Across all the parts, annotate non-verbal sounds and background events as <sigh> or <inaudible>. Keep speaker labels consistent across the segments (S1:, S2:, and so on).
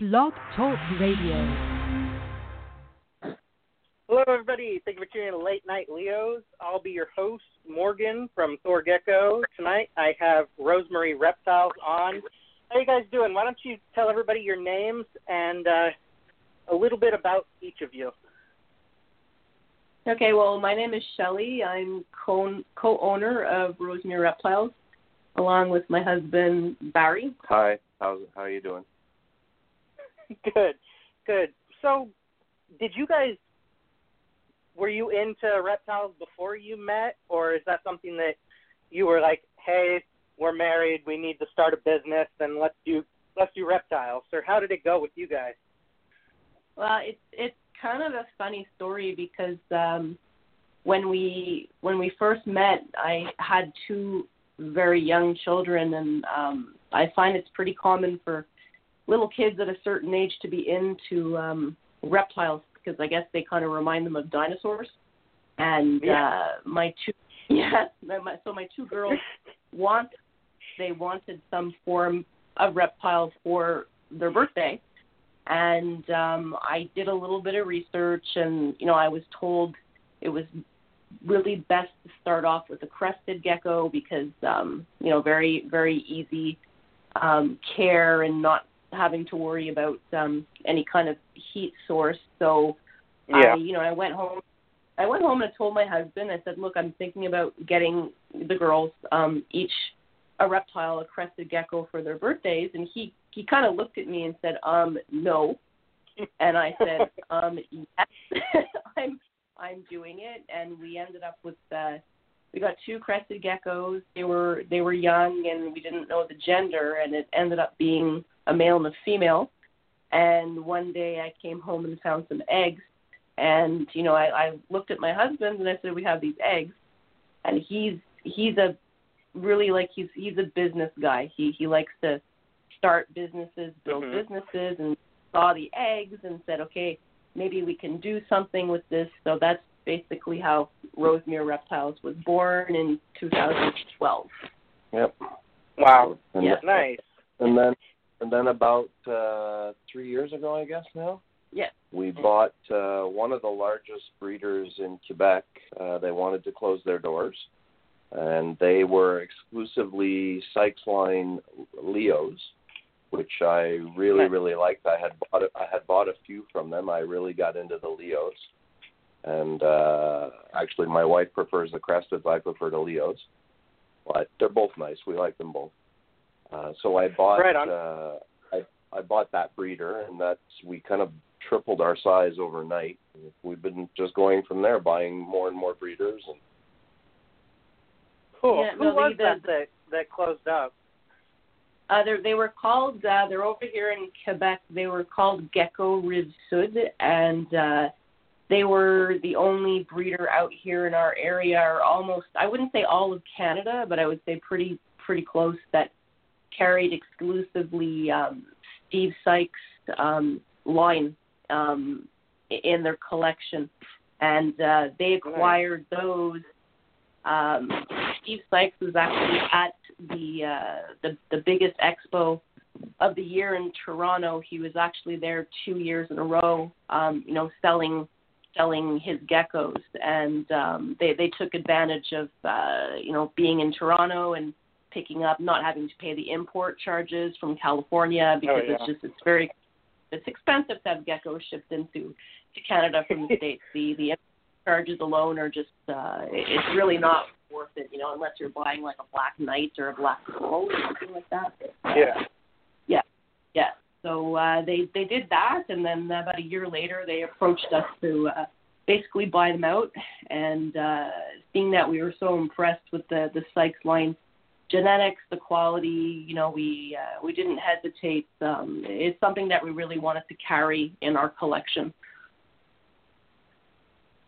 S1: Blog Talk Radio.
S2: Hello, everybody. Thank you for tuning in to Late Night Leos. I'll be your host, Morgan from Thor Gecko. Tonight, I have Rosemere Reptiles on. How you guys doing? Why don't you tell everybody your names and uh, a little bit about each of you?
S3: Okay, well, my name is Shelly. I'm co- co-owner of Rosemere Reptiles, along with my husband Barry.
S4: Hi, how's how are you doing? <laughs>
S2: good, good. So, did you guys were you into reptiles before you met, or is that something that you were like, hey, we're married, we need to start a business, and let's do let's do reptiles, or how did it go with you guys?
S3: Well, it's it's kind of a funny story because um when we when we first met, I had two very young children, and um I find it's pretty common for little kids at a certain age to be into um reptiles because I guess they kind of remind them of dinosaurs. And
S2: Yeah.
S3: uh my two <laughs> my, so my two girls <laughs> want they wanted some form of reptile for their birthday and um I did a little bit of research and you know I was told it was really best to start off with a crested gecko because um you know very very easy um care and not having to worry about um any kind of heat source. So
S2: Yeah.
S3: I you know I went home I went home and I told my husband I said look I'm thinking about getting the girls um each a reptile a crested gecko for their birthdays. And he he kind of looked at me and said um no. And I said <laughs> um yes <laughs> I'm I'm doing it. And we ended up with uh we got two crested geckos. They were they were young and we didn't know the gender and it ended up being a male and a female and one day I came home and found some eggs and you know I, I looked at my husband and I said we have these eggs and he's he's a really like he's he's a business guy he he likes to start businesses build
S2: Mhm.
S3: businesses and saw the eggs and said okay maybe we can do something with this so that's basically how rosemere reptiles was born in 2012
S4: Yep.
S2: Wow.
S4: And,
S3: Yeah.
S2: Nice.
S4: and then and then about uh three years ago I guess now,
S3: yes
S4: we bought uh one of the largest breeders in Quebec. Uh they wanted to close their doors and they were exclusively Sykes line Leos, which I really,
S2: Nice.
S4: really liked. I had bought a, I had bought a few from them. I really got into the Leos. And uh actually my wife prefers the Cresteds, I prefer the Leos. But they're both nice. We like them both. Uh so I bought
S2: Right
S4: uh I I bought that breeder and that's we kind of tripled our size overnight. We've been just going from there buying more and more breeders and
S2: Cool.
S3: Yeah,
S2: Who
S3: no,
S2: was that that that closed up?
S3: Uh, they're, they were called, uh, they're over here in Quebec, they were called Gecko Rive Sud, and uh, they were the only breeder out here in our area, or almost, I wouldn't say all of Canada, but I would say pretty pretty close, that carried exclusively um, Steve Sykes um, line um, in their collection. And uh, they acquired those um, Steve Sykes was actually at the uh, the the biggest expo of the year in Toronto. He was actually there two years in a row, um, you know, selling selling his geckos, and um, they they took advantage of uh, you know being in Toronto and picking up, not having to pay the import charges from California because
S2: yeah.
S3: it's just it's very it's expensive to have geckos shipped into to Canada from the <laughs> states. The the charges alone are just uh it's really not worth it, you know, unless you're buying like a black knight or a black pearl or something like that. But, uh,
S2: Yeah.
S3: Yeah. So uh they they did that and then about a year later they approached us to uh basically buy them out and uh seeing that we were so impressed with the the Sykes line genetics, the quality, you know, we uh, we didn't hesitate. Um it's something that we really wanted to carry in our collection.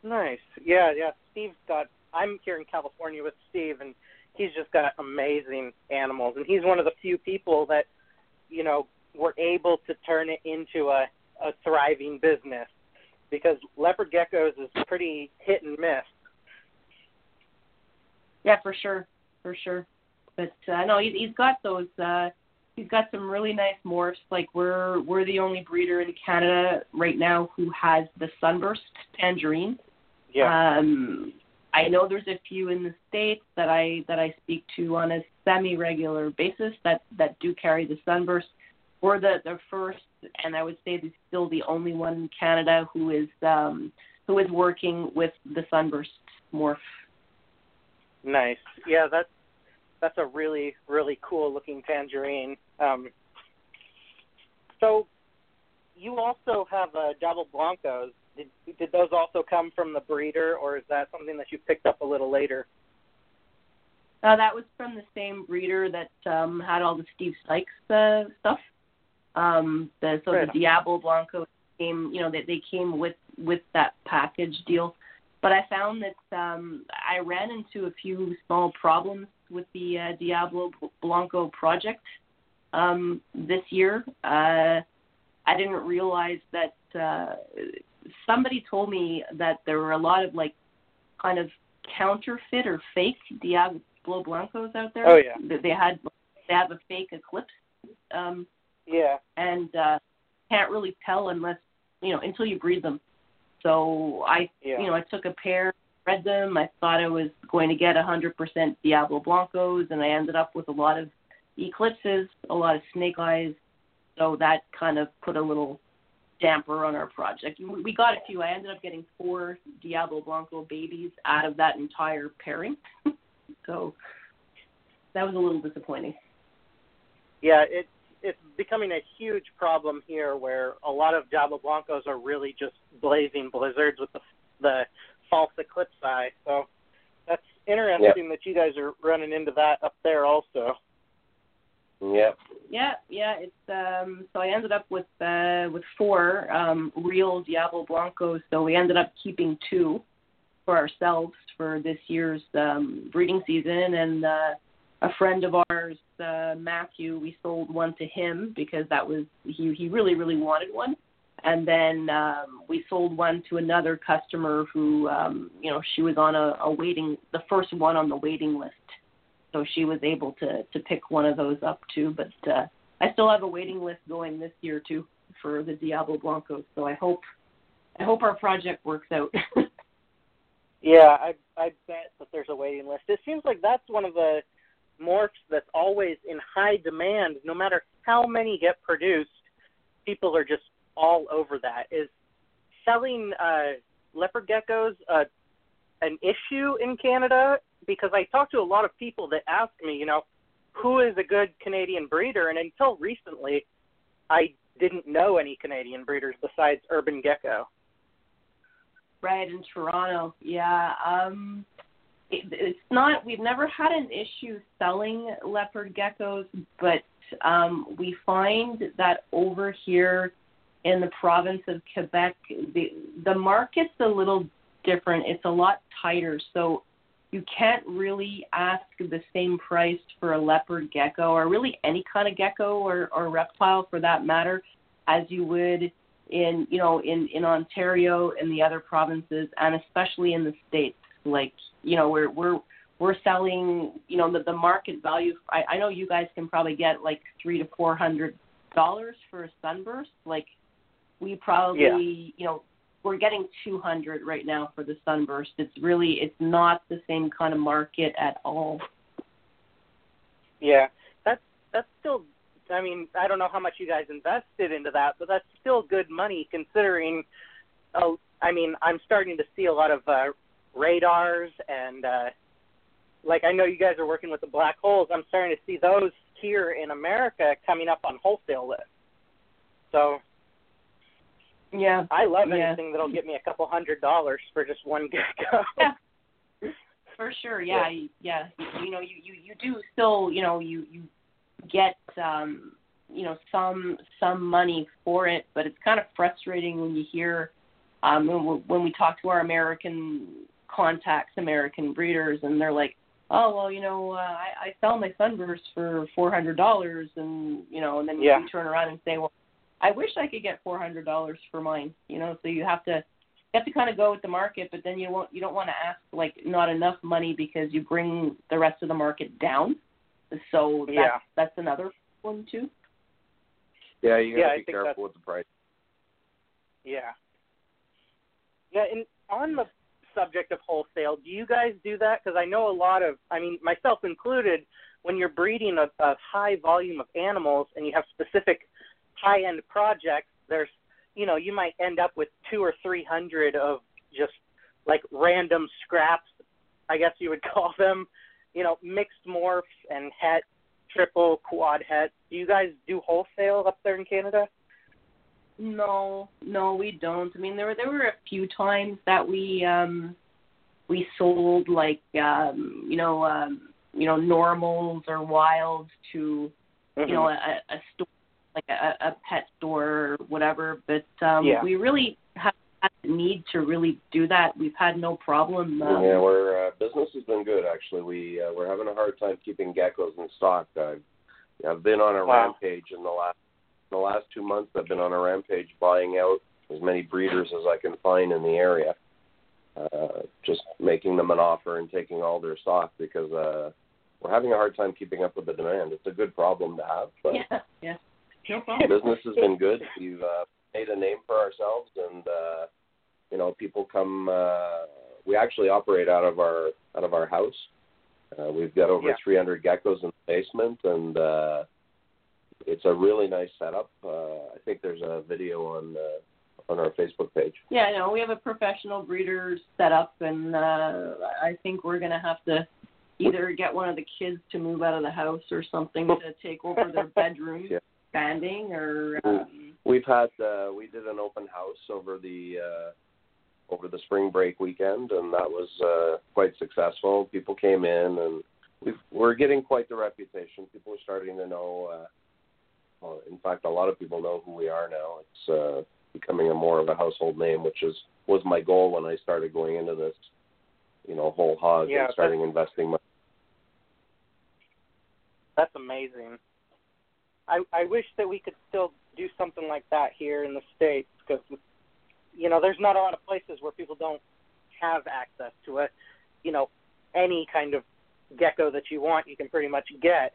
S2: Nice. Yeah, yeah. Steve's got. I'm here in California with Steve, and he's just got amazing animals, and he's one of the few people that, you know, were able to turn it into a a thriving business, because leopard geckos is pretty hit and miss.
S3: Yeah, for sure, for sure. But uh, no, he's, he's got those. Uh, he's got some really nice morphs. Like we're we're the only breeder in Canada right now who has the sunburst tangerine.
S2: Yeah.
S3: Um, I know there's a few in the states that I that I speak to on a semi-regular basis that that do carry the sunburst. We're the the first, and I would say the, still the only one in Canada who is um, who is working with the sunburst morph.
S2: Nice. Yeah, that's that's a really really cool looking tangerine. Um, so you also have uh, Diablo Blancos. Did did those also come from the breeder, or is that something that you picked up a little later?
S3: Uh, that was from the same breeder that um, had all the Steve Sykes uh, stuff. Um, the, so
S2: Right.
S3: the Diablo Blanco came, you know, they, they came with with that package deal. But I found that um, I ran into a few small problems with the uh, Diablo Blanco project um, this year. Uh, I didn't realize that uh, somebody told me that there were a lot of like kind of counterfeit or fake Diablo Blancos out there.
S2: Oh, yeah.
S3: That They had they have a fake Eclipse, um,
S2: Yeah.
S3: and uh, can't really tell unless you know until you breed them. So I
S2: Yeah.
S3: you know I took a pair, read them. I thought I was going to get 100% Diablo Blancos, and I ended up with a lot of Eclipses, a lot of Snake Eyes. So that kind of put a little damper on our project. We got a few. I ended up getting four Diablo Blanco babies out of that entire pairing. <laughs> so that was a little disappointing.
S2: Yeah, it's it's becoming a huge problem here, where a lot of Diablo Blancos are really just blazing blizzards with the the false eclipse eye. So that's interesting that you guys are running into that up there also.
S4: Yep.
S3: Yeah, yeah. It's um. So I ended up with uh with four um real Diablo Blancos. So we ended up keeping two for ourselves for this year's um breeding season, and uh, a friend of ours, uh, Matthew, we sold one to him because that was he he really really wanted one. And then um, we sold one to another customer who, um, you know, she was on a, a waiting, the first one on the waiting list so she was able to to pick one of those up too. But uh, I still have a waiting list going this year too for the Diablo Blancos. So I hope I hope our project works out. <laughs>
S2: Yeah, I I bet that there's a waiting list. It seems like that's one of the morphs that's always in high demand. No matter how many get produced, people are just all over that. Is selling uh, leopard geckos uh, an issue in Canada? Because I talk to a lot of people that ask me, you know, who is a good Canadian breeder, and until recently, I didn't know any Canadian breeders besides Urban Gecko.
S3: right in Toronto, yeah. Um, it, it's not. We've never had an issue selling leopard geckos, but um, we find that over here in the province of Quebec, the the market's a little different. It's a lot tighter, so you can't really ask the same price for a leopard gecko or really any kind of gecko or, or reptile for that matter as you would in you know in in Ontario and the other provinces and especially in the states. Like you know we're we're we're selling you know the the market value I, I know you guys can probably get like three to four hundred dollars for a sunburst. Like we probably
S2: Yeah.
S3: you know we're getting 200 right now for the sunburst it's really it's not the same kind of market at all
S2: Yeah, that's that's still. I mean, I don't know how much you guys invested into that, but that's still good money considering. Oh, I mean, I'm starting to see a lot of uh, radars and, uh, like, I know you guys are working with the black holes. I'm starting to see those here in America coming up on wholesale lists. So
S3: yeah
S2: I love
S3: Yeah.
S2: anything that'll get me a couple hundred dollars for just one gecko.
S3: Yeah. <laughs> for sure yeah yeah, yeah. You, you know you, you you do still you know you you get um you know some some money for it but it's kind of frustrating when you hear um when, we- when we talk to our american contacts american breeders and they're like oh well you know uh, i i sell my sunburst for four hundred dollars and you know and then
S2: Yeah.
S3: we turn around and say well i wish i could get four hundred dollars for mine you know so you have to you have to kind of go with the market, but then you won't you don't want to ask like not enough money because you bring the rest of the market down. So that's
S2: Yeah.
S3: that's another one too.
S4: Yeah, you gotta
S2: I
S4: be careful with the price.
S2: Yeah. Yeah, and on the subject of wholesale, do you guys do that? Because I know a lot of, I mean, myself included, when you're breeding a, a high volume of animals and you have specific high end projects, there's, you know, you might end up with two or three hundred of just like random scraps, I guess you would <laughs> call them, you know, mixed morphs and het, triple, quad het. Do you guys do wholesale up there in Canada?
S3: No, no, we don't. I mean, there were there were a few times that we um we sold like um you know um you know normals or wilds to you know a, a store like a, a pet store or whatever. But um
S2: Yeah.
S3: we really haven't had the need to really do that. We've had no problem. Um,
S4: yeah, we're uh, business has been good actually. We uh, we're having a hard time keeping geckos in stock. I've I've been on a
S2: Wow.
S4: rampage in the last in the last two months. I've been on a rampage buying out as many breeders as I can find in the area. Uh, just making them an offer and taking all their stock because uh, we're having a hard time keeping up with the demand. It's a good problem to have, but
S3: yeah, yeah, no <laughs> problem.
S4: business has been good. We've uh, made a name for ourselves, and uh, you know, people come. Uh, we actually operate out of our out of our house. Uh, we've got over
S2: Yeah.
S4: 300 geckos in the basement, and uh, it's a really nice setup. Uh, I think there's a video on uh, on our Facebook page.
S3: Yeah, no, we have a professional breeder set up, and uh, I think we're gonna have to either get one of the kids to move out of the house or something to take over their <laughs> bedroom
S4: Yeah.
S3: Expanding, or um,
S4: We've had uh, we did an open house over the uh, over the spring break weekend, and that was uh, quite successful. People came in, and we've, we're getting quite the reputation. People are starting to know. Uh, well, in fact, a lot of people know who we are now. It's uh, becoming a more of a household name, which is was my goal when I started going into this, you know, whole hog
S2: Yeah,
S4: and starting investing. My,
S2: That's amazing. I I wish that we could still do something like that here in the states because you know there's not a lot of places where people don't have access to a you know any kind of gecko that you want you can pretty much get.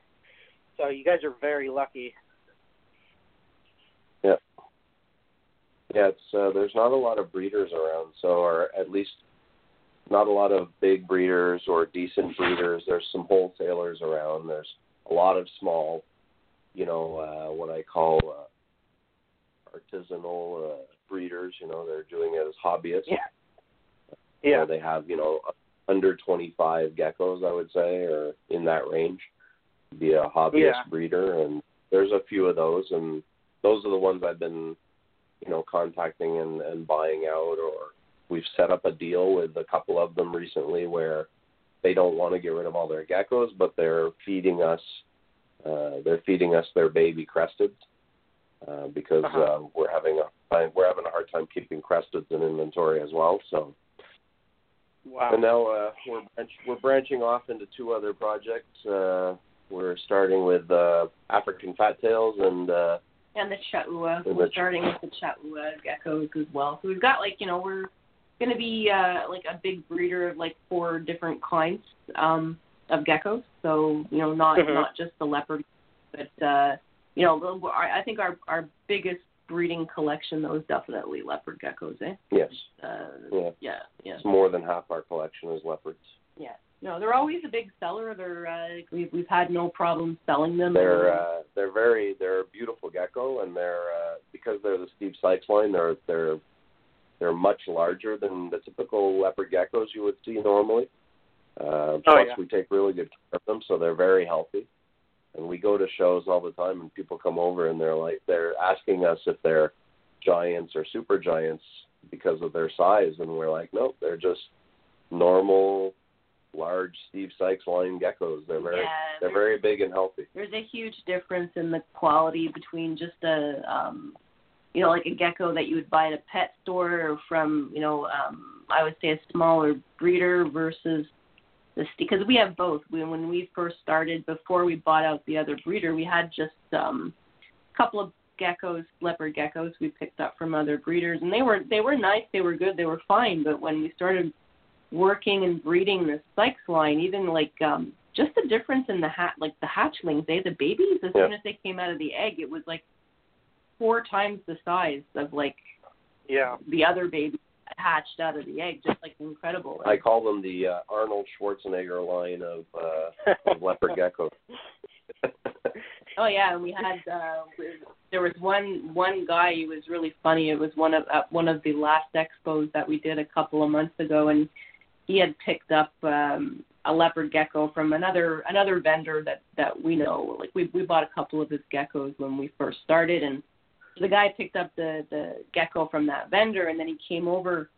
S2: So you guys are very lucky.
S4: yeah, yeah. It's uh, there's not a lot of breeders around, so or at least not a lot of big breeders or decent breeders. There's some wholesalers around. There's a lot of small, you know, uh, what I call uh, artisanal uh, breeders. You know, they're doing it as hobbyists.
S2: Yeah. Yeah.
S4: they have, you know, under 25 geckos, I would say, or in that range. Be a hobbyist
S2: Yeah.
S4: breeder, and there's a few of those, and those are the ones I've been, you know, contacting and, and buying out, or we've set up a deal with a couple of them recently where they don't want to get rid of all their geckos, but they're feeding us, uh, they're feeding us their baby crested Uh, because
S2: Uh-huh.
S4: uh, we're having a we're having a hard time keeping cresteds in inventory as well. So
S2: Wow.
S4: and now uh, we're branch, we're branching off into two other projects. Uh, we're starting with uh, African fat tails and uh,
S3: and the chahoua.
S4: And
S3: We're
S4: the ch-
S3: starting with the chahoua geckos as well. So we've got like you know we're going to be uh, like a big breeder of like four different kinds um, of geckos. So you know not
S2: Mhm.
S3: not just the leopard, but uh, you know I think our our biggest breeding collection though is definitely leopard geckos. Eh?
S4: yes,
S3: Uh,
S4: Yeah.
S3: yeah, yeah.
S4: it's more than half our collection is leopards.
S3: Yeah. No, they're always a big seller. They're uh, we've we've had no problem selling them.
S4: They're uh, they're very they're a beautiful gecko, and they're uh, because they're the Steve Sykes line. They're they're they're much larger than the typical leopard geckos you would see normally. Uh, plus,
S2: yeah.
S4: we take really good care of them, so they're very healthy. And we go to shows all the time, and people come over and they're like they're asking us if they're giants or super giants because of their size, and we're like, nope, they're just normal, large Steve Sykes line geckos. They're very
S3: yeah,
S4: they're very big and healthy.
S3: there's a huge difference in the quality between just a um you know like a gecko that you would buy at a pet store or from you know um I would say a smaller breeder versus this because we have both. We, when we first started before we bought out the other breeder, we had just um a couple of geckos, leopard geckos we picked up from other breeders and they were they were nice, they were good, they were fine, but when we started working and breeding the Sykes line, even like um just the difference in the hat, like the hatchlings, they the babies. As
S4: Yeah.
S3: soon as they came out of the egg, it was like four times the size of like
S2: Yeah.
S3: the other that hatched out of the egg. Just like incredible.
S4: I call them the uh, Arnold Schwarzenegger line of, uh, of leopard geckos. <laughs>
S3: Oh yeah, and we had uh there was one one guy who was really funny. It was one of uh, one of the last expos that we did a couple of months ago, and he had picked up um a leopard gecko from another another vendor that that we know. Like we we bought a couple of his geckos when we first started, and the guy picked up the the gecko from that vendor, and then he came over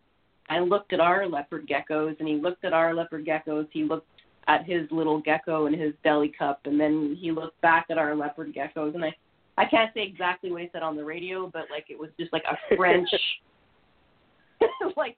S3: and looked at our leopard geckos, and he looked at our leopard geckos. He looked at his little gecko in his belly cup, and then he looked back at our leopard geckos, and I, I can't say exactly what he said on the radio, but like it was just like a French, <laughs> <laughs> like,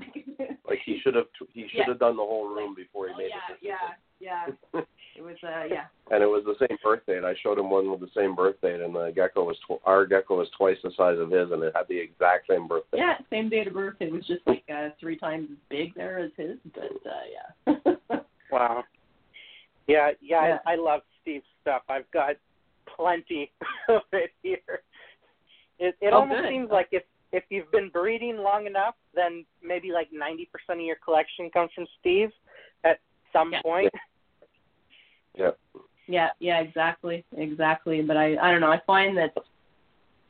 S3: <laughs>
S4: Like he should have he should
S3: Yeah.
S4: have done the whole room before he
S3: oh,
S4: made
S3: yeah,
S4: it.
S3: yeah, yeah. yeah. <laughs> It was, uh, yeah,
S4: and it was the same birth date. I showed him one with the same birth date, and the gecko was tw- our gecko was twice the size of his, and it had the exact same birth date.
S3: yeah. Same date of birth. It was just like uh, three times as big there as his, but uh, yeah.
S2: Wow. Yeah, yeah,
S3: Yeah.
S2: I, I love Steve's stuff. I've got plenty of it here. It it
S3: Oh,
S2: almost
S3: good.
S2: seems like if if you've been breeding long enough, then maybe like ninety percent of your collection comes from Steve at some
S3: Yeah.
S2: point.
S4: Yeah.
S3: Yeah, yeah, exactly, exactly. But I, I don't know. I find that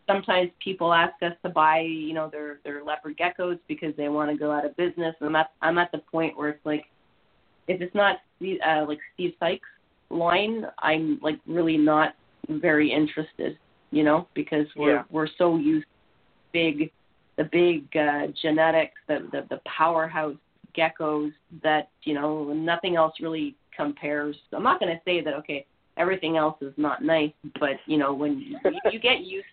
S3: sometimes people ask us to buy, you know, their their leopard geckos because they want to go out of business, and that's I'm at the point where it's like, if it's not Steve- uh, like Steve Sykes line, I'm like really not very interested, you know, because we're
S2: Yeah.
S3: we're so used to big, the big uh, genetics, the, the the powerhouse geckos that you know nothing else really compares. I'm not going to say that okay, everything else is not nice, but you know when you, you get used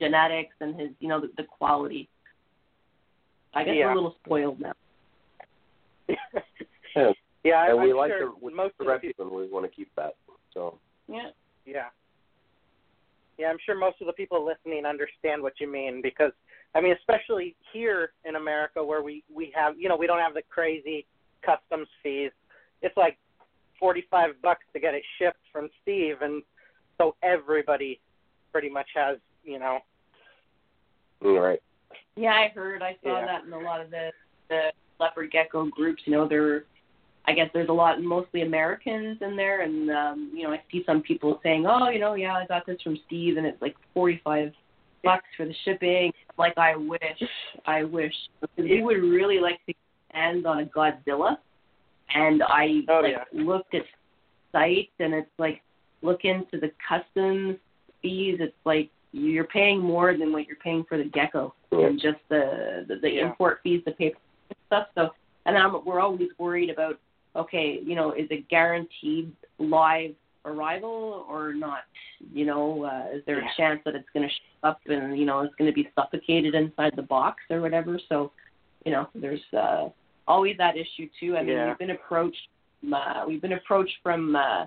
S3: to genetics and his you know the, the quality. I guess
S2: Yeah.
S3: we're a little spoiled now.
S4: Yeah. <laughs>
S2: yeah,
S4: and
S2: I'm
S4: we like the, we
S2: most
S4: the
S2: of the
S4: rep
S2: people,
S4: and we want to keep that. So
S3: Yeah.
S2: yeah, yeah, I'm sure most of the people listening understand what you mean because I mean, especially here in America where we we have you know we don't have the crazy customs fees. It's like forty five bucks to get it shipped from Steve, and so everybody pretty much has you know
S4: all right.
S3: Yeah, I heard. I saw
S2: Yeah.
S3: that in a lot of the the leopard gecko groups. You know, there. I guess there's a lot, mostly Americans in there, and um, you know, I see some people saying, "Oh, you know, yeah, I got this from Steve, and it's like forty-five bucks for the shipping." Like, I wish, I wish, because we would really like to end on a Godzilla, and I
S2: Oh,
S3: like
S2: yeah.
S3: looked at sites, and it's like look into the customs fees. It's like you're paying more than what you're paying for the gecko
S4: Yeah.
S3: and just the the, the
S2: Yeah.
S3: import fees, the paper stuff. So, and I'm, we're always worried about, okay, you know, is it guaranteed live arrival or not? You know, uh, is there
S2: Yeah.
S3: a chance that it's going to show up and you know it's going to be suffocated inside the box or whatever? So, you know, there's uh, always that issue too. I mean,
S2: Yeah.
S3: we've been approached. Uh, we've been approached from uh,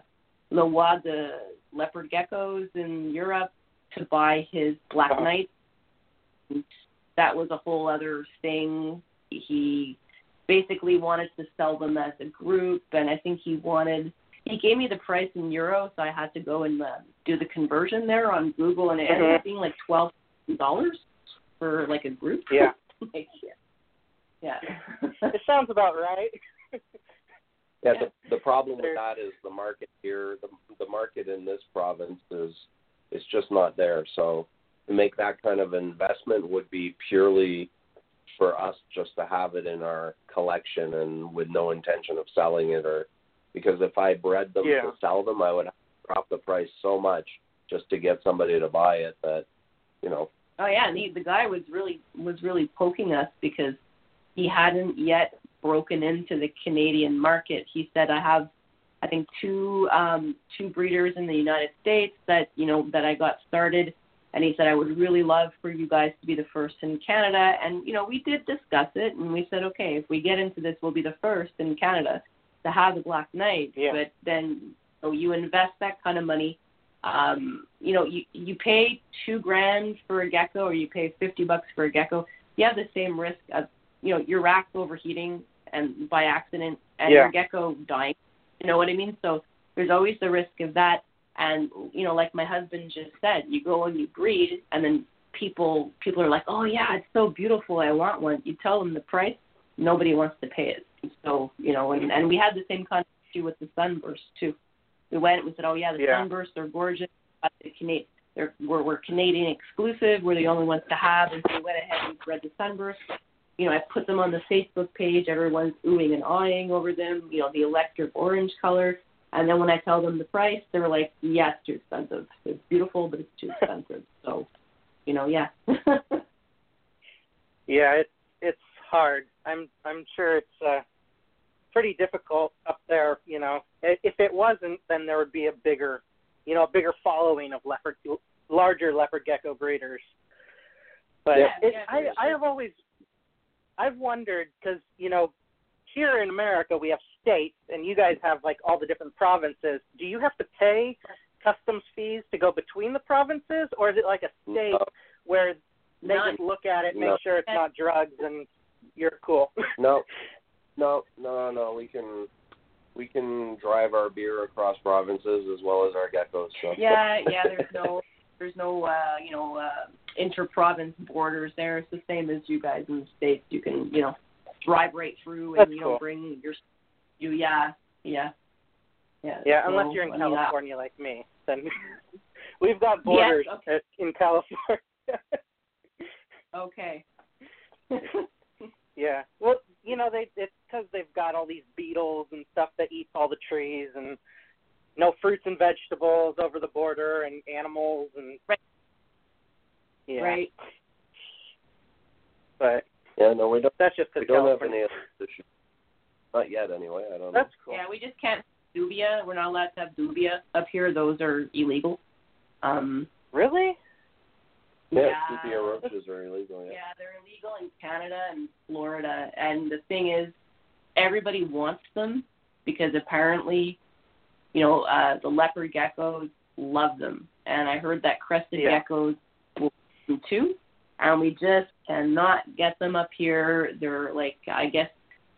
S3: Leroy the leopard geckos in Europe to buy his black knight that was a whole other thing. He basically wanted to sell them as a group, and I think he wanted. He gave me the price in euro, so I had to go and uh, do the conversion there on Google, and it ended up being like twelve dollars for like a group.
S2: yeah. <laughs>
S3: like, yeah. yeah. <laughs>
S2: it sounds about right.
S4: Yeah, <laughs>
S3: Yeah.
S4: the the problem with that is the market here, the the market in this province is is just not there. So to make that kind of investment would be purely for us just to have it in our collection and with no intention of selling it or because if I bred them
S2: Yeah.
S4: to sell them I would have to drop the price so much just to get somebody to buy it that you know
S3: Oh yeah, and he, the guy was really was really poking us because he hadn't yet broken into the Canadian market. He said, "I have, I think two um, two breeders in the United States that you know that I got started." And he said, "I would really love for you guys to be the first in Canada." And you know, we did discuss it, and we said, "Okay, if we get into this, we'll be the first in Canada to have the Black Knight."
S2: Yeah.
S3: But then, so you invest that kind of money um, you know, you you pay two grand for a gecko or you pay fifty bucks for a gecko, you have the same risk of you know your rack overheating and by accident and
S2: Yeah.
S3: your gecko dying. You know what I mean? So there's always the risk of that. And you know, like my husband just said, you go and you breed, and then people people are like, oh yeah, it's so beautiful, I want one. You tell them the price, nobody wants to pay it. So you know, and and we had the same kind of issue with the sunburst too. We went, we said, oh yeah, the
S2: Yeah.
S3: sunbursts are gorgeous. But the Cana- they're, we're, we're Canadian exclusive. We're the only ones to have, and so we went ahead and bred the sunburst. You know, I put them on the Facebook page. Everyone's oohing and awing over them. You know, the electric orange color. And then when I tell them the price, they're like, "Yeah, it's too expensive. It's beautiful, but it's too expensive." So, you know, yeah. <laughs>
S2: Yeah, it's it's hard. I'm I'm sure it's uh pretty difficult up there, you know. If it wasn't, then there would be a bigger, you know, a bigger following of leopard larger leopard gecko breeders. But
S4: Yeah.
S2: it,
S3: Yeah,
S2: I
S3: for
S2: I have always I've wondered cuz you know, here in America we have states and you guys have like all the different provinces. Do you have to pay customs fees to go between the provinces or is it like a state
S4: No.
S2: where they
S3: None.
S2: just look at it, make
S4: No.
S2: sure it's not drugs, and you're cool. <laughs>
S4: No, no, no, no. We can we can drive our beer across provinces as well as our geckos. So.
S3: yeah, yeah. There's no, there's no, uh, you know, uh, inter-province borders there. It's the same as you guys in the states. You can, you know, drive right through and
S2: That's
S3: you know
S2: cool.
S3: bring your, you, yeah, yeah, yeah.
S2: yeah,
S3: so,
S2: unless you're in
S3: I mean, uh,
S2: California like me, then <laughs> we've got borders
S3: Yes, okay.
S2: in California. <laughs>
S3: okay. <laughs>
S2: yeah, well, you know, they it's because they've got all these beetles and stuff that eats all the trees, and no fruits and vegetables over the border, and animals, and
S3: Right.
S2: yeah,
S3: Right.
S2: But
S4: Yeah, no, we don't.
S2: that's just
S4: We don't have
S2: California.
S4: any other issues. Not yet, anyway. I don't know.
S2: That's cool.
S3: Yeah, we just can't have dubia. We're not allowed to have dubia up here. Those are illegal. Um.
S2: Really?
S4: Yeah,
S3: yeah.
S4: dubia roaches are illegal. Yeah.
S3: Yeah, they're illegal in Canada and Florida. And the thing is, everybody wants them because apparently, you know, uh, the leopard geckos love them. And I heard that crested
S2: Yeah.
S3: geckos will too. And we just cannot get them up here. They're like, I guess,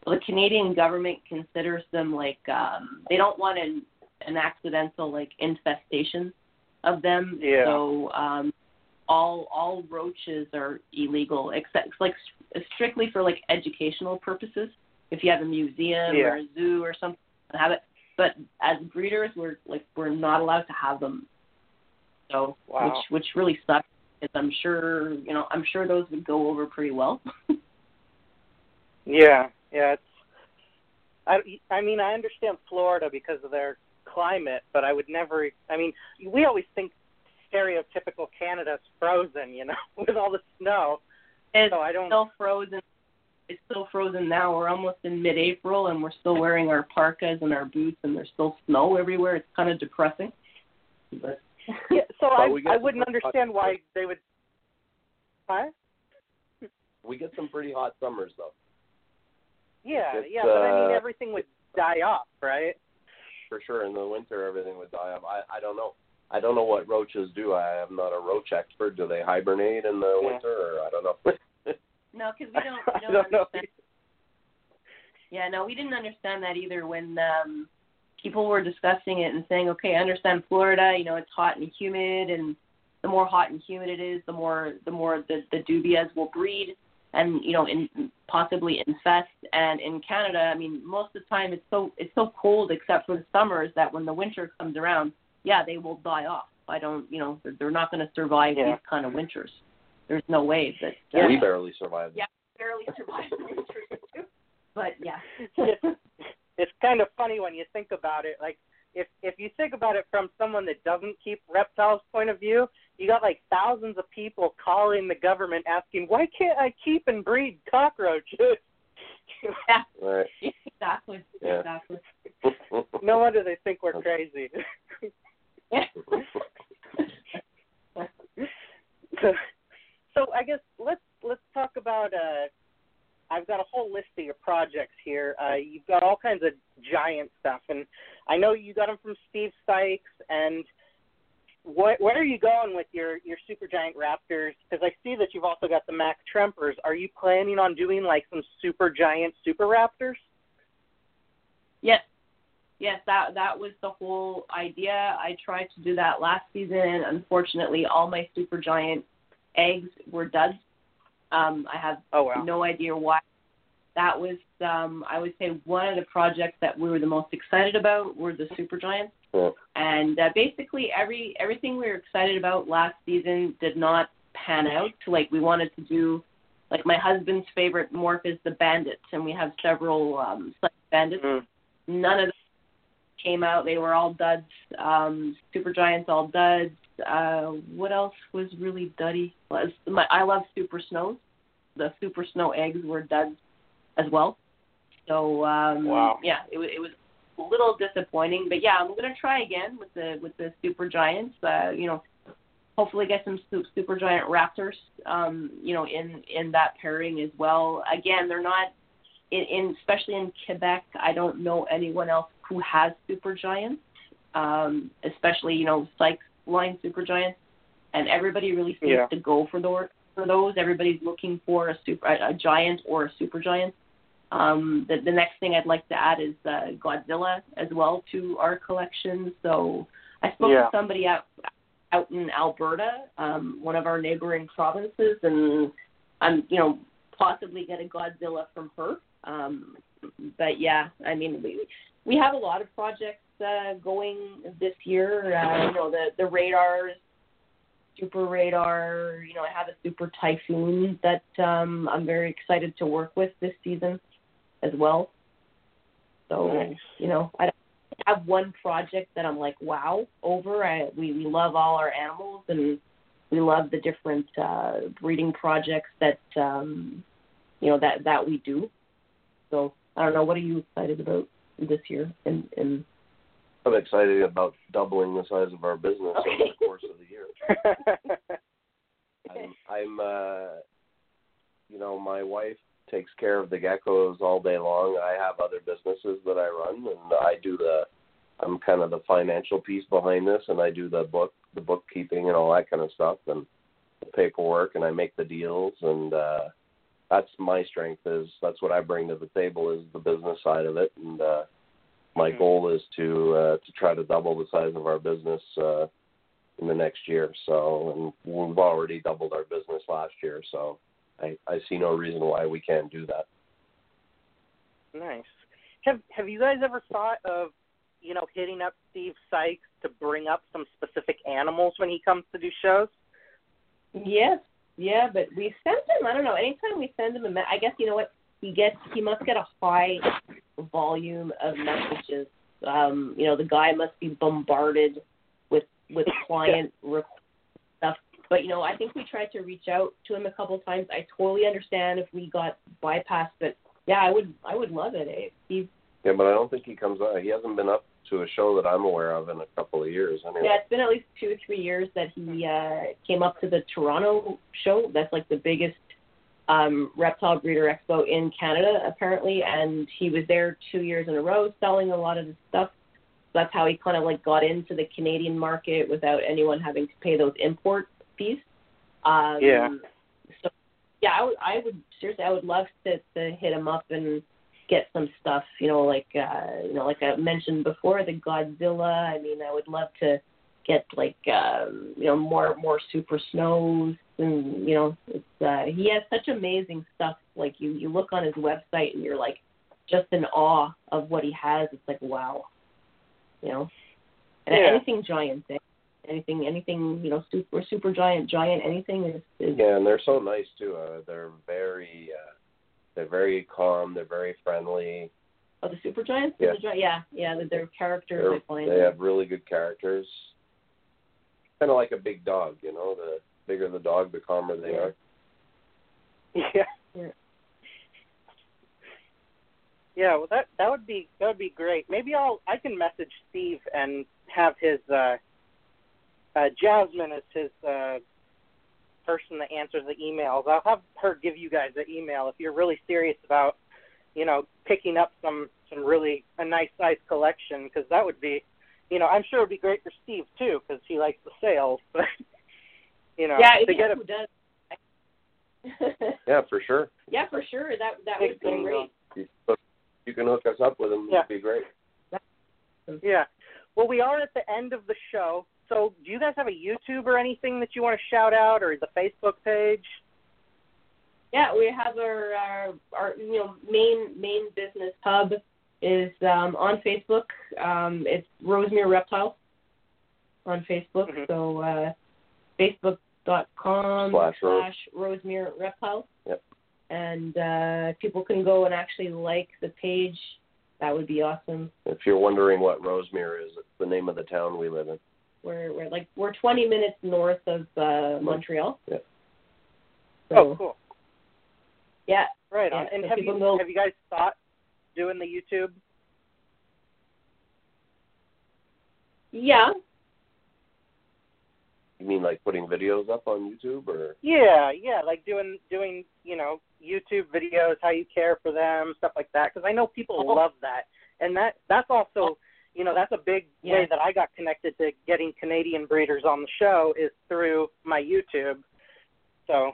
S3: the Canadian government considers them like um, they don't want an an accidental like infestation of them.
S2: Yeah.
S3: So um, all all roaches are illegal except like strictly for like educational purposes. If you have a museum
S2: Yeah.
S3: or a zoo or something, have it. But as breeders, we're like we're not allowed to have them. So
S2: Wow.
S3: which which really sucks. Because I'm sure you know I'm sure those would go over pretty well. <laughs>
S2: Yeah, yeah. It's. I I mean I understand Florida because of their climate, but I would never. I mean, we always think stereotypical Canada's frozen, you know, <laughs> with all the snow.
S3: it's
S2: So I don't.
S3: still frozen. It's still frozen now. We're almost in mid-April, and we're still wearing our parkas and our boots, and there's still snow everywhere. It's kind of depressing. But <laughs>
S2: Yeah, so
S4: But
S2: I I wouldn't understand why they would. Huh?
S4: We get some pretty hot summers though.
S2: Yeah,
S4: It's,
S2: yeah, but I mean
S4: uh,
S2: everything would die off, right?
S4: For sure, in the winter everything would die off. I I don't know. I don't know what roaches do. I am not a roach expert. Do they hibernate in the
S2: Yeah.
S4: winter, or I don't know. <laughs>
S3: no, because we don't. We <laughs>
S2: I
S3: don't,
S2: don't know.
S3: understand. Yeah, no, we didn't understand that either when um people were discussing it and saying, okay, I understand Florida, you know, it's hot and humid, and the more hot and humid it is, the more the more the the dubias will breed and you know, in, possibly infest. And in Canada, I mean, most of the time it's so it's so cold, except for the summers, that when the winter comes around, yeah, they will die off. I don't, you know, they're, they're not going to survive
S2: Yeah.
S3: these kind of winters. There's no way that
S2: Yeah.
S4: We barely survived.
S3: Yeah. barely survive the winters. But yeah. <laughs>
S2: it's, it's kind of funny when you think about it. Like if if you think about it from someone that doesn't keep reptiles' point of view, you got like thousands of people calling the government asking, "Why can't I keep and breed cockroaches?"
S3: yeah, <laughs>
S4: Right.
S3: exactly.
S4: Yeah.
S3: Exactly. <laughs>
S2: no wonder they think we're crazy. So, <laughs> so I guess let's let's talk about. Uh, I've got a whole list of your projects here. Uh, you've got all kinds of giant stuff, and I know you got them from Steve Sykes. And what, where are you going with your your super giant raptors? Because I see that you've also got the Mack Trempers. Are you planning on doing like some super giant super raptors?
S3: Yes. yes, that that was the whole idea. I tried to do that last season. Unfortunately, all my super giant eggs were duds. Um, I have
S2: Oh wow.
S3: no idea why. That was, um, I would say, one of the projects that we were the most excited about were the super giants.
S4: Yeah.
S3: And uh, basically, every everything we were excited about last season did not pan out. Like we wanted to do, like my husband's favorite morph is the bandits, and we have several um, bandits.
S2: Mm.
S3: None of them came out. They were all duds. Um, super giants, all duds. Uh, what else was really duddy? Was my I love super snows. The super snow eggs were duds as well. So um,
S2: Wow.
S3: yeah, it, it was a little disappointing, but yeah, I'm gonna try again with the with the super giants. Uh, you know, hopefully get some super giant raptors. Um, you know, in in that pairing as well. Again, they're not in, in especially in Quebec. I don't know anyone else who has super giants. Um, especially you know Sykes line super giants, and everybody really seems
S2: Yeah.
S3: to go for those. For those, everybody's looking for a super a, a giant or a super giant. Um, the, the next thing I'd like to add is uh, Godzilla as well to our collection. So I spoke
S2: Yeah.
S3: to somebody out out in Alberta, um, one of our neighboring provinces, and I'm you know possibly get a Godzilla from her. Um, but yeah, I mean we we have a lot of projects uh, going this year. Uh, you know the the radars, super radar. You know I have a super typhoon that um, I'm very excited to work with this season as well. So
S2: Nice.
S3: you know I have one project that I'm like wow over. I, we we love all our animals and we love the different uh, breeding projects that um, you know that that we do. So I don't know. What are you excited about this year? And and
S4: I'm excited about doubling the size of our business over the <laughs> course of the year. I'm, I'm uh, you know, my wife takes care of the geckos all day long. I have other businesses that I run, and I do the. I'm kind of the financial piece behind this, and I do the book, the bookkeeping, and all that kind of stuff, and the paperwork, and I make the deals, and uh, that's my strength. Is that's what I bring to the table is the business side of it, and uh, my
S2: Mhm.
S4: goal is to uh, to try to double the size of our business uh, in the next year. So, and we've already doubled our business last year, so I, I see no reason why we can't do that.
S2: nice. Have Have you guys ever thought of, you know, hitting up Steve Sykes to bring up some specific animals when he comes to do shows?
S3: Yes, yeah, but we sent him. I don't know. Anytime we send him a, me- I guess you know what he gets. He must get a high volume of messages. Um, you know, the guy must be bombarded with with <laughs> client requests stuff. But you know, I think we tried to reach out to him a couple of times. I totally understand if we got bypassed, but yeah, I would I would love it. Eh? Steve
S4: Yeah, but I don't think he comes out. He hasn't been up to a show that I'm aware of in a couple of years. Anyway.
S3: Yeah, it's been at least two or three years that he uh, came up to the Toronto show. That's like the biggest um, reptile breeder expo in Canada, apparently, and he was there two years in a row selling a lot of the stuff. That's how he kind of like got into the Canadian market without anyone having to pay those import fees. Um,
S2: Yeah.
S3: So yeah, I would, I would seriously, I would love to to hit him up and get some stuff. You know, like uh, you know, like I mentioned before, the Godzilla. I mean, I would love to get like um, you know more more super snows and you know it's uh, he has such amazing stuff. Like you you look on his website and you're like just in awe of what he has. It's like wow, you know, and
S2: Yeah.
S3: anything giant thing. Anything, anything, you know, super, super giant, giant, anything is, is
S4: Yeah, and they're so nice too. Uh, they're very, uh, they're very calm. They're very friendly.
S3: Oh, the super giants?
S4: Yeah.
S3: The gi- yeah, yeah. the- Their characters,
S4: They're,
S3: I
S4: they have really good characters. Kind of like a big dog, you know. The bigger the dog, the calmer they are. <laughs>
S2: Yeah.
S3: Yeah.
S2: Yeah, well that that would be that would be great. Maybe I'll I can message Steve and have his uh uh Jasmine is his uh person that answers the emails. I'll have her give you guys the email if you're really serious about, you know, picking up some some really a nice size collection because that would be, you know, I'm sure it would be great for Steve too because he likes the sales, <laughs> but you know,
S3: yeah,
S2: to
S3: yeah,
S2: get a
S3: who does?
S4: Yeah, for sure. <laughs>
S3: yeah, for sure. That that would be great.
S4: You, you can hook us up with them.
S2: Yeah.
S4: It'd be great.
S2: Yeah. Well, we are at the end of the show. So, do you guys have a YouTube or anything that you want to shout out, or the Facebook page?
S3: Yeah, we have our our, our you know main main business hub is um, on Facebook. Um, it's Rosemere Reptile on Facebook.
S2: Mhm.
S3: So uh, facebook.com
S4: Slash Rose.
S3: slash Rosemere Reptile.
S4: Yep.
S3: And uh, people can go and actually like the page. That would be awesome.
S4: If you're wondering what Rosemere is, it's the name of the town we live in.
S3: We're we're like we're 20 minutes north of uh, Montreal.
S4: Yep.
S3: So,
S2: Oh, cool.
S3: Yeah,
S2: Right on.
S3: Yeah,
S2: and
S3: so
S2: have you
S3: know-
S2: have you guys thought doing the YouTube?
S3: yeah,
S4: You mean like putting videos up on YouTube or?
S2: Yeah, yeah, like doing doing you know YouTube videos, how you care for them, stuff like that. Because I know people
S3: Oh.
S2: love that, and that that's also you know that's a big
S3: Yeah.
S2: way that I got connected to getting Canadian breeders on the show is through my YouTube. So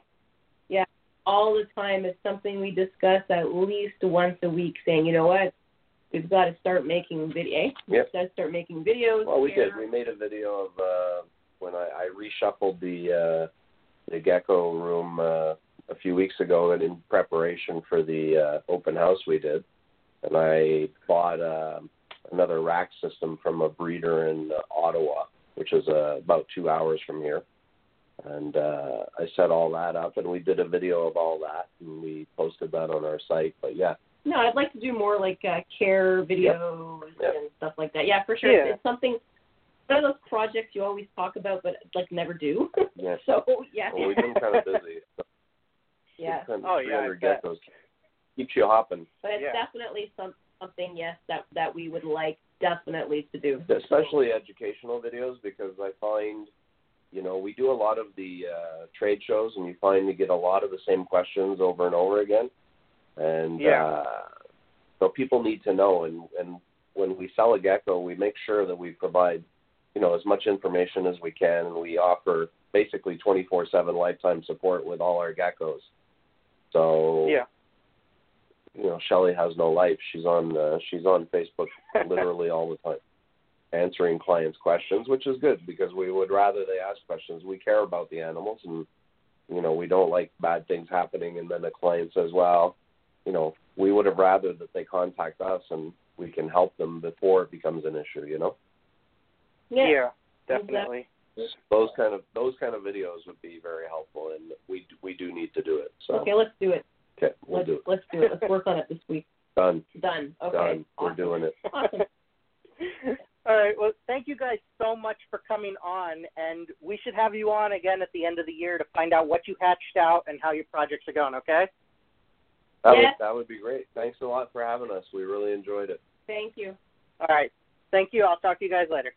S2: yeah,
S3: all the time. It's something we discuss at least once a week, saying, you know what, we've got to start making video. We've got to start making videos.
S4: Well, we
S3: here.
S4: did. We made a video of uh, when I, I reshuffled the uh, the gecko room uh, a few weeks ago, and in preparation for the uh, open house we did, and I bought uh, another rack system from a breeder in uh, Ottawa, which is uh, about two hours from here. And uh, I set all that up, and we did a video of all that, and we posted that on our site. But yeah,
S3: No, I'd like to do more like uh, care videos
S4: Yep.
S3: and stuff like that. Yeah, for sure.
S2: Yeah.
S3: It's something. One of those projects you always talk about, but like never do. <laughs>
S4: yeah.
S3: so yeah.
S4: Well, we've been kind of busy. So
S3: yeah.
S2: Oh, yeah, I
S4: 300
S2: bet.
S4: geckos keeps you hopping.
S3: But it's
S2: Yeah.
S3: definitely some something yes that that we would like definitely to do.
S4: especially educational videos because I find, you know, we do a lot of the uh, trade shows and you find you get a lot of the same questions over and over again, and
S2: Yeah.
S4: uh, so people need to know. And and when we sell a gecko, we make sure that we provide, you know, as much information as we can, and we offer basically 24/7 lifetime support with all our geckos. So
S2: yeah,
S4: you know, Shelley has no life. She's on uh, she's on Facebook <laughs> literally all the time, answering clients' questions, which is good because we would rather they ask questions. We care about the animals, and you know, we don't like bad things happening. And then the client says, "Well, you know, we would have rather that they contact us and we can help them before it becomes an issue." You know,
S3: Yeah.
S2: definitely.
S4: those kind of those kind of videos would be very helpful, and we we do need to do it. So
S3: Okay, let's do it.
S4: Okay, we'll
S3: let's
S4: do it.
S3: let's do it. Let's work on it this week. <laughs>
S4: Done,
S3: Done. Okay.
S4: done. We're doing it. <laughs>
S3: Awesome.
S2: All right. Well, thank you guys so much for coming on, and we should have you on again at the end of the year to find out what you hatched out and how your projects are going. Okay.
S4: That
S3: Yeah.
S4: would that would be great. Thanks a lot for having us. We really enjoyed it.
S3: Thank you.
S2: All right. Thank you. I'll talk to you guys later.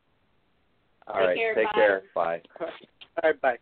S4: All
S3: Take
S4: right,
S3: care,
S4: take
S3: bye.
S4: care. Bye. <laughs>
S2: All right. Bye.